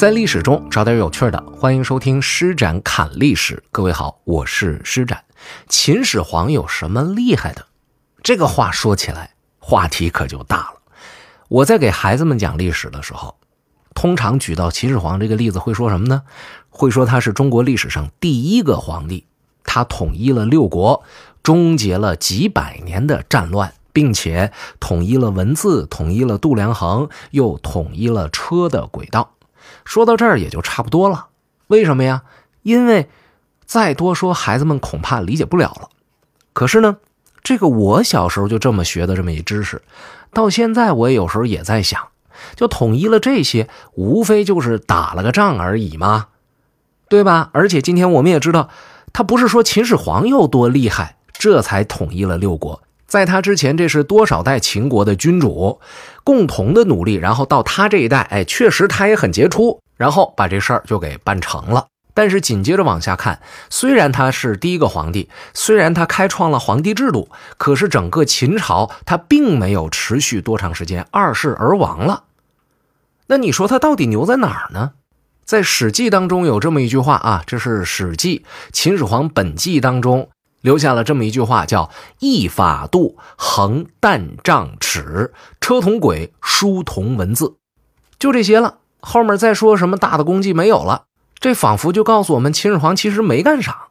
在历史中找点有趣的，欢迎收听施展侃历史。各位好，我是施展。秦始皇有什么厉害的？这个话说起来，话题可就大了。我在给孩子们讲历史的时候，通常举到秦始皇这个例子，会说什么呢？会说他是中国历史上第一个皇帝，他统一了六国，终结了几百年的战乱，并且统一了文字，统一了度量衡，又统一了车的轨道。说到这儿也就差不多了，为什么呀？因为再多说，孩子们恐怕理解不了了。可是呢，这个我小时候就这么学的这么一知识，到现在我也有时候也在想，就统一了这些，无非就是打了个仗而已嘛，对吧？而且今天我们也知道，他不是说秦始皇有多厉害，这才统一了六国。在他之前，这是多少代秦国的君主共同的努力，然后到他这一代，哎，确实他也很杰出，然后把这事儿就给办成了。但是紧接着往下看，虽然他是第一个皇帝，虽然他开创了皇帝制度，可是整个秦朝他并没有持续多长时间，二世而亡了。那你说他到底牛在哪儿呢？在《史记》当中有这么一句话啊，这是《史记·秦始皇本纪》当中。留下了这么一句话，叫“一法度，横旦丈尺，车同轨，书同文字”，就这些了。后面再说什么大的功绩没有了，这仿佛就告诉我们秦始皇其实没干啥。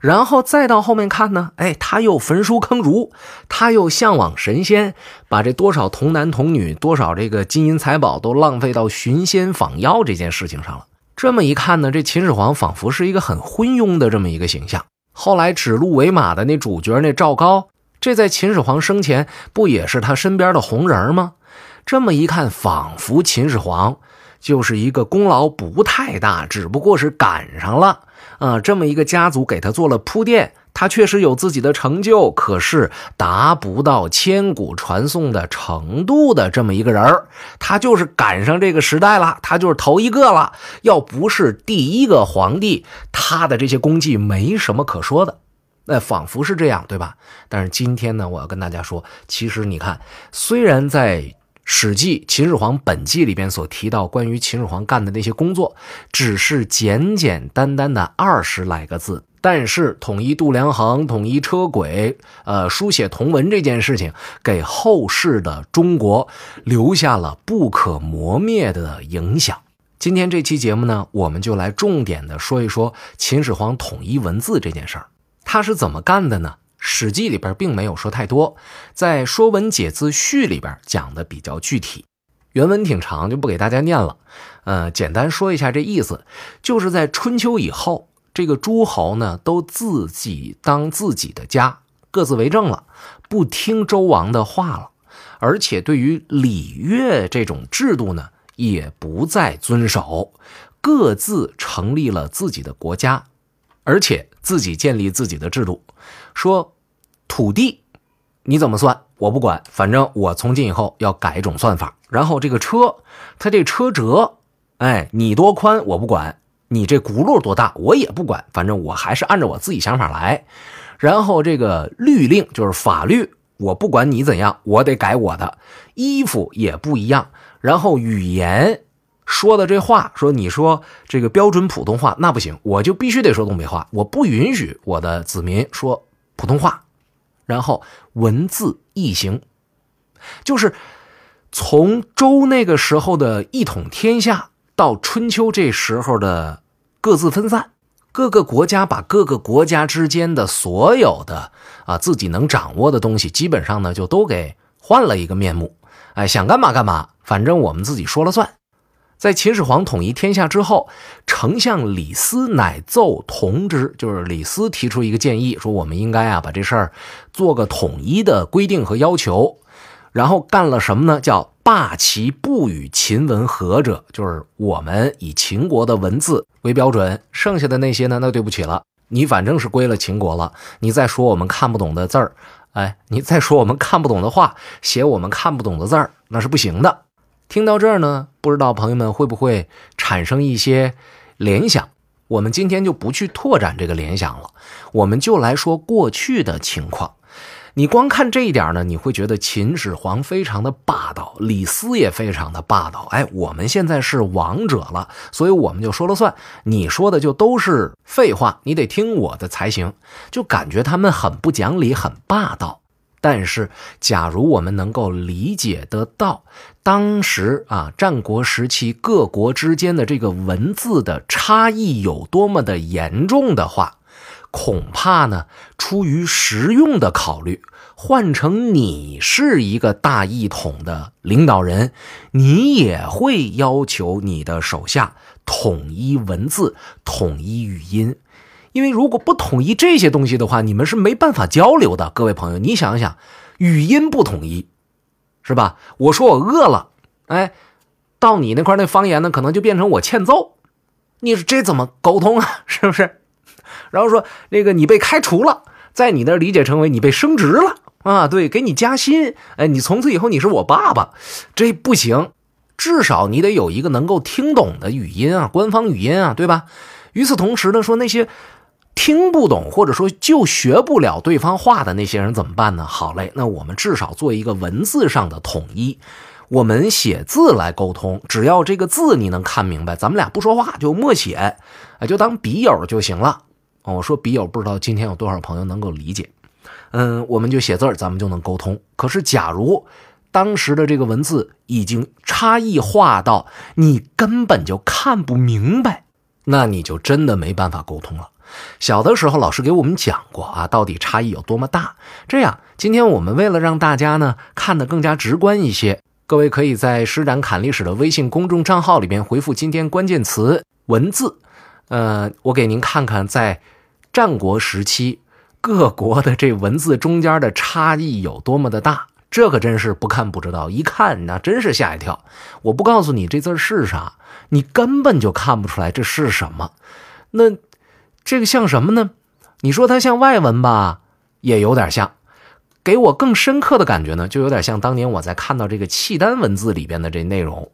然后再到后面看呢，哎，他又焚书坑儒，他又向往神仙，把这多少童男童女、多少这个金银财宝都浪费到寻仙访妖这件事情上了。这么一看呢，这秦始皇仿佛是一个很昏庸的这么一个形象。后来指鹿为马的那主角那赵高，这在秦始皇生前不也是他身边的红人吗？这么一看，仿佛秦始皇就是一个功劳不太大，只不过是赶上了啊，这么一个家族给他做了铺垫。他确实有自己的成就，可是达不到千古传颂的程度的这么一个人，他就是赶上这个时代了，他就是头一个了。要不是第一个皇帝，他的这些功绩没什么可说的。那仿佛是这样，对吧？但是今天呢，我要跟大家说，其实你看，虽然在《史记·秦始皇本纪》里边所提到关于秦始皇干的那些工作，只是简简单单的二十来个字。但是统一度量衡、统一车轨、呃，书写同文这件事情，给后世的中国留下了不可磨灭的影响。今天这期节目呢，我们就来重点的说一说秦始皇统一文字这件事儿，他是怎么干的呢？《史记》里边并没有说太多，在《说文解字序》里边讲的比较具体，原文挺长，就不给大家念了。呃，简单说一下这意思，就是在春秋以后。这个诸侯呢，都自己当自己的家，各自为政了，不听周王的话了，而且对于礼乐这种制度呢，也不再遵守，各自成立了自己的国家，而且自己建立自己的制度，说土地你怎么算我不管，反正我从今以后要改一种算法。然后这个车，它这车辙，哎，你多宽我不管。你这轱辘多大，我也不管，反正我还是按照我自己想法来。然后这个律令就是法律，我不管你怎样，我得改我的。衣服也不一样。然后语言说的这话，说你说这个标准普通话那不行，我就必须得说东北话，我不允许我的子民说普通话。然后文字易行，就是从周那个时候的一统天下。到春秋这时候的各自分散，各个国家把各个国家之间的所有的啊自己能掌握的东西，基本上呢就都给换了一个面目。哎，想干嘛干嘛，反正我们自己说了算。在秦始皇统一天下之后，丞相李斯乃奏同之，就是李斯提出一个建议，说我们应该啊把这事儿做个统一的规定和要求。然后干了什么呢？叫。罢其不与秦文合者，就是我们以秦国的文字为标准，剩下的那些呢？那对不起了，你反正是归了秦国了。你再说我们看不懂的字儿，哎，你再说我们看不懂的话，写我们看不懂的字儿，那是不行的。听到这儿呢，不知道朋友们会不会产生一些联想？我们今天就不去拓展这个联想了，我们就来说过去的情况。你光看这一点呢，你会觉得秦始皇非常的霸道，李斯也非常的霸道。哎，我们现在是王者了，所以我们就说了算，你说的就都是废话，你得听我的才行。就感觉他们很不讲理，很霸道。但是，假如我们能够理解得到当时啊战国时期各国之间的这个文字的差异有多么的严重的话，恐怕呢，出于实用的考虑，换成你是一个大一统的领导人，你也会要求你的手下统一文字、统一语音。因为如果不统一这些东西的话，你们是没办法交流的。各位朋友，你想想，语音不统一，是吧？我说我饿了，哎，到你那块那方言呢，可能就变成我欠揍。你说这怎么沟通啊？是不是？然后说那个你被开除了，在你那理解成为你被升职了啊？对，给你加薪，哎，你从此以后你是我爸爸，这不行，至少你得有一个能够听懂的语音啊，官方语音啊，对吧？与此同时呢，说那些。听不懂或者说就学不了对方话的那些人怎么办呢？好嘞，那我们至少做一个文字上的统一，我们写字来沟通，只要这个字你能看明白，咱们俩不说话就默写，啊，就当笔友就行了。我说笔友，不知道今天有多少朋友能够理解？嗯，我们就写字咱们就能沟通。可是假如当时的这个文字已经差异化到你根本就看不明白，那你就真的没办法沟通了。小的时候，老师给我们讲过啊，到底差异有多么大。这样，今天我们为了让大家呢看得更加直观一些，各位可以在“施展侃历史”的微信公众账号里边回复今天关键词“文字”。呃，我给您看看在战国时期各国的这文字中间的差异有多么的大。这可真是不看不知道，一看那真是吓一跳。我不告诉你这字是啥，你根本就看不出来这是什么。那。这个像什么呢？你说它像外文吧，也有点像。给我更深刻的感觉呢，就有点像当年我在看到这个契丹文字里边的这内容。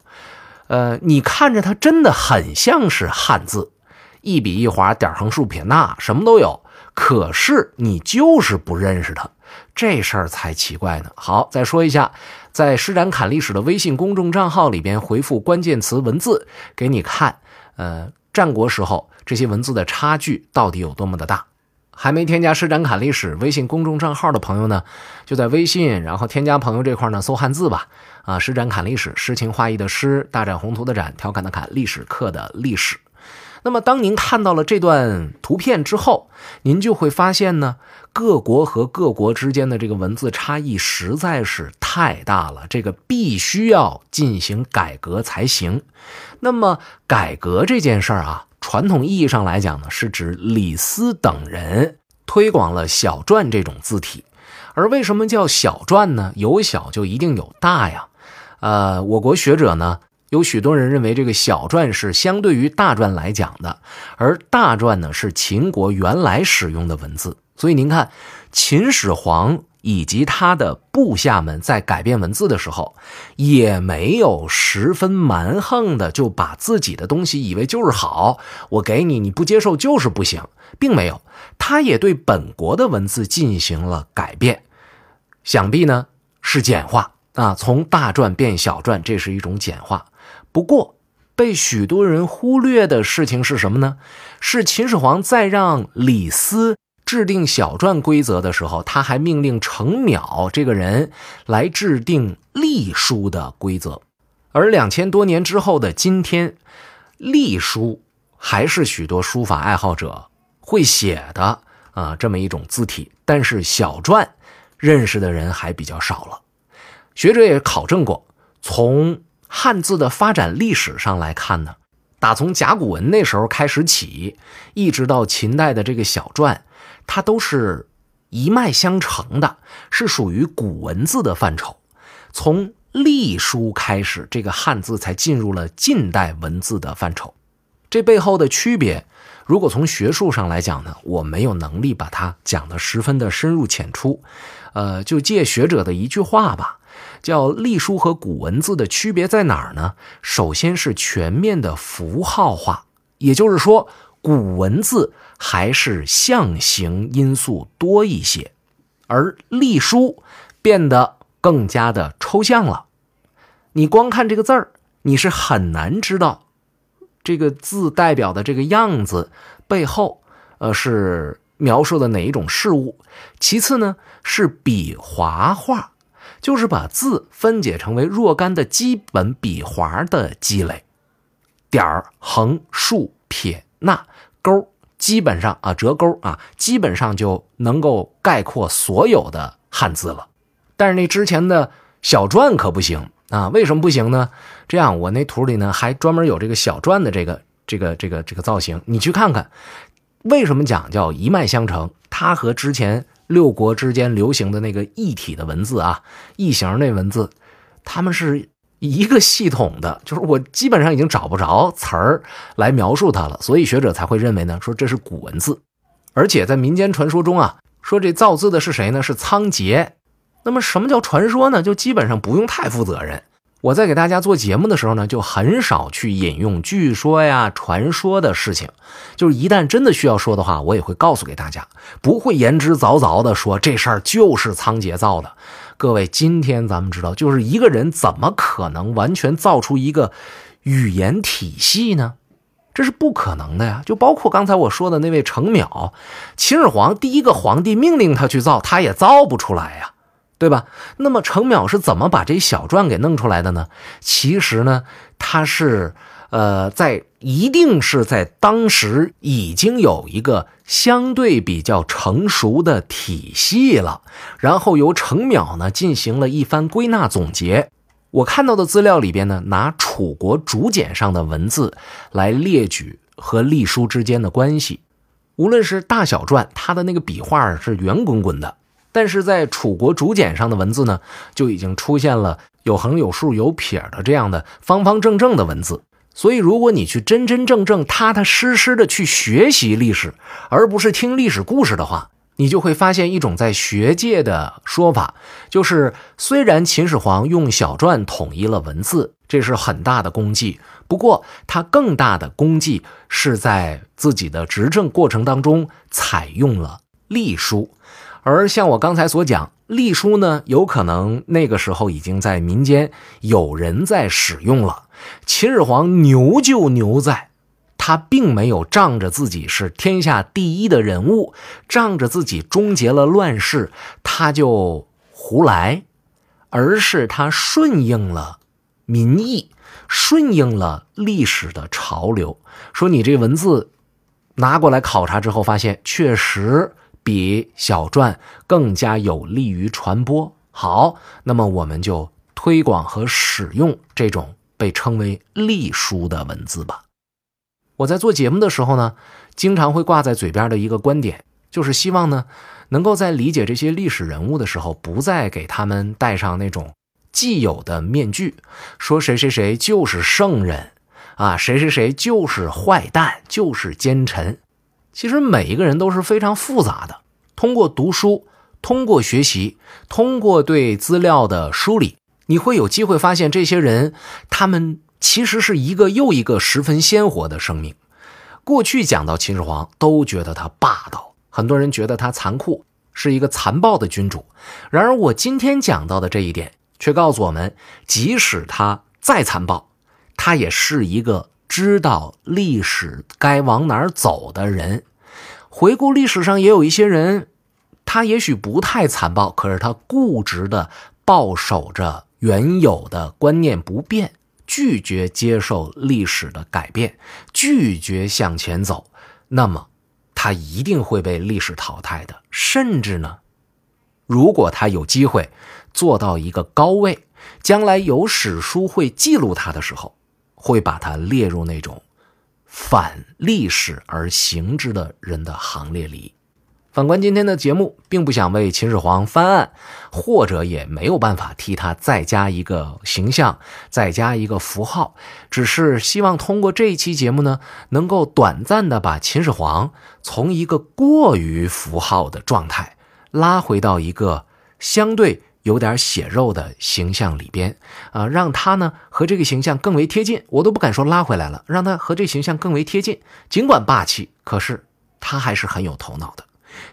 呃，你看着它真的很像是汉字，一笔一划，点横竖撇捺，什么都有。可是你就是不认识它，这事儿才奇怪呢。好，再说一下，在施展侃历史的微信公众账号里边回复关键词“文字”，给你看。呃。战国时候，这些文字的差距到底有多么的大？还没添加“施展侃历史”微信公众账号的朋友呢，就在微信，然后添加朋友这块呢，搜汉字吧。啊，“施展侃历史”，诗情画意的诗，大展宏图的展，调侃的侃，历史课的历史。那么，当您看到了这段图片之后，您就会发现呢，各国和各国之间的这个文字差异实在是太大了，这个必须要进行改革才行。那么，改革这件事儿啊，传统意义上来讲呢，是指李斯等人推广了小篆这种字体。而为什么叫小篆呢？有小就一定有大呀。呃，我国学者呢。有许多人认为这个小篆是相对于大篆来讲的，而大篆呢是秦国原来使用的文字。所以您看，秦始皇以及他的部下们在改变文字的时候，也没有十分蛮横的就把自己的东西以为就是好，我给你你不接受就是不行，并没有。他也对本国的文字进行了改变，想必呢是简化啊，从大篆变小篆，这是一种简化。不过，被许多人忽略的事情是什么呢？是秦始皇在让李斯制定小篆规则的时候，他还命令程邈这个人来制定隶书的规则。而两千多年之后的今天，隶书还是许多书法爱好者会写的啊这么一种字体，但是小篆认识的人还比较少了。学者也考证过，从汉字的发展历史上来看呢，打从甲骨文那时候开始起，一直到秦代的这个小篆，它都是一脉相承的，是属于古文字的范畴。从隶书开始，这个汉字才进入了近代文字的范畴。这背后的区别，如果从学术上来讲呢，我没有能力把它讲得十分的深入浅出，呃，就借学者的一句话吧。叫隶书和古文字的区别在哪儿呢？首先是全面的符号化，也就是说，古文字还是象形因素多一些，而隶书变得更加的抽象了。你光看这个字儿，你是很难知道这个字代表的这个样子背后，呃，是描述的哪一种事物。其次呢，是笔划画，就是把字分解成为若干的基本笔划的积累，点、横、竖、撇、捺、勾。基本上啊，折钩啊，基本上就能够概括所有的汉字了。但是那之前的小篆可不行啊，为什么不行呢？这样，我那图里呢还专门有这个小篆的这个这个这个这个造型，你去看看，为什么讲叫一脉相承？它和之前六国之间流行的那个异体的文字啊，异形那文字，他们是。一个系统的，就是我基本上已经找不着词儿来描述它了，所以学者才会认为呢，说这是古文字。而且在民间传说中啊，说这造字的是谁呢？是仓颉。那么什么叫传说呢？就基本上不用太负责任。我在给大家做节目的时候呢，就很少去引用据说呀、传说的事情。就是一旦真的需要说的话，我也会告诉给大家，不会言之凿凿的说这事儿就是仓颉造的。各位，今天咱们知道，就是一个人怎么可能完全造出一个语言体系呢？这是不可能的呀！就包括刚才我说的那位程邈，秦始皇第一个皇帝命令他去造，他也造不出来呀，对吧？那么程邈是怎么把这小篆给弄出来的呢？其实呢，他是。呃，在一定是在当时已经有一个相对比较成熟的体系了，然后由程邈呢进行了一番归纳总结。我看到的资料里边呢，拿楚国竹简上的文字来列举和隶书之间的关系。无论是大小篆，它的那个笔画是圆滚滚的，但是在楚国竹简上的文字呢，就已经出现了有横有竖有撇的这样的方方正正的文字。所以，如果你去真真正正、踏踏实实的去学习历史，而不是听历史故事的话，你就会发现一种在学界的说法，就是虽然秦始皇用小篆统一了文字，这是很大的功绩，不过他更大的功绩是在自己的执政过程当中采用了隶书，而像我刚才所讲。隶书呢，有可能那个时候已经在民间有人在使用了。秦始皇牛就牛在，他并没有仗着自己是天下第一的人物，仗着自己终结了乱世，他就胡来，而是他顺应了民意，顺应了历史的潮流。说你这文字拿过来考察之后，发现确实。比小篆更加有利于传播。好，那么我们就推广和使用这种被称为隶书的文字吧。我在做节目的时候呢，经常会挂在嘴边的一个观点，就是希望呢，能够在理解这些历史人物的时候，不再给他们戴上那种既有的面具，说谁谁谁就是圣人啊，谁谁谁就是坏蛋，就是奸臣。其实每一个人都是非常复杂的。通过读书，通过学习，通过对资料的梳理，你会有机会发现这些人，他们其实是一个又一个十分鲜活的生命。过去讲到秦始皇，都觉得他霸道，很多人觉得他残酷，是一个残暴的君主。然而，我今天讲到的这一点，却告诉我们，即使他再残暴，他也是一个。知道历史该往哪儿走的人，回顾历史上也有一些人，他也许不太残暴，可是他固执的抱守着原有的观念不变，拒绝接受历史的改变，拒绝向前走，那么他一定会被历史淘汰的。甚至呢，如果他有机会做到一个高位，将来有史书会记录他的时候。会把他列入那种反历史而行之的人的行列里。反观今天的节目，并不想为秦始皇翻案，或者也没有办法替他再加一个形象，再加一个符号，只是希望通过这一期节目呢，能够短暂的把秦始皇从一个过于符号的状态拉回到一个相对。有点血肉的形象里边，啊，让他呢和这个形象更为贴近，我都不敢说拉回来了，让他和这形象更为贴近。尽管霸气，可是他还是很有头脑的。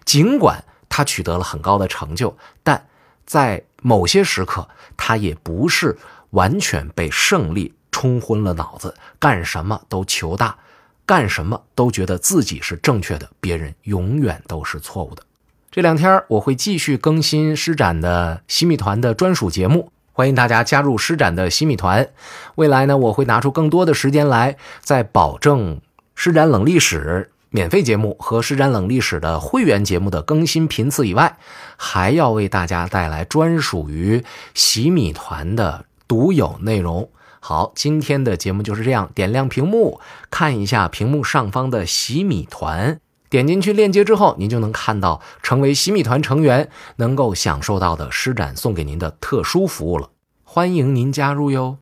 尽管他。取得了很高的成就，但在某些时刻，他也不是完全被胜利冲昏了脑子，干什么都求大，干什么都觉得自己是正确的，别人永远都是错误的。这两天我会继续更新施展的洗米团的专属节目，欢迎大家加入施展的洗米团。未来呢，我会拿出更多的时间来，在保证施展冷历史。免费节目和施展冷历史的会员节目的更新频次以外，还要为大家带来专属于洗米团的独有内容。好，今天的节目就是这样。点亮屏幕，看一下屏幕上方的洗米团，点进去链接之后，您就能看到成为洗米团成员能够享受到的施展送给您的特殊服务了。欢迎您加入哟！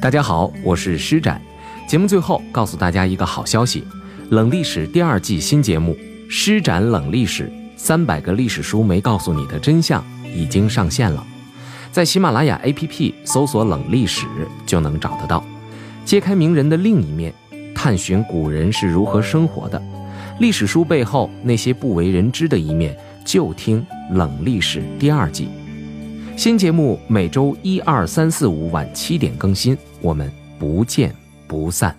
大家好，我是施展。节目最后告诉大家一个好消息。冷历史第二季新节目《施展冷历史》，三百个历史书没告诉你的真相已经上线了，在喜马拉雅 APP 搜索“冷历史”就能找得到。揭开名人的另一面，探寻古人是如何生活的，历史书背后那些不为人知的一面，就听《冷历史》第二季。新节目每周一、二、三、四、五晚七点更新，我们不见不散。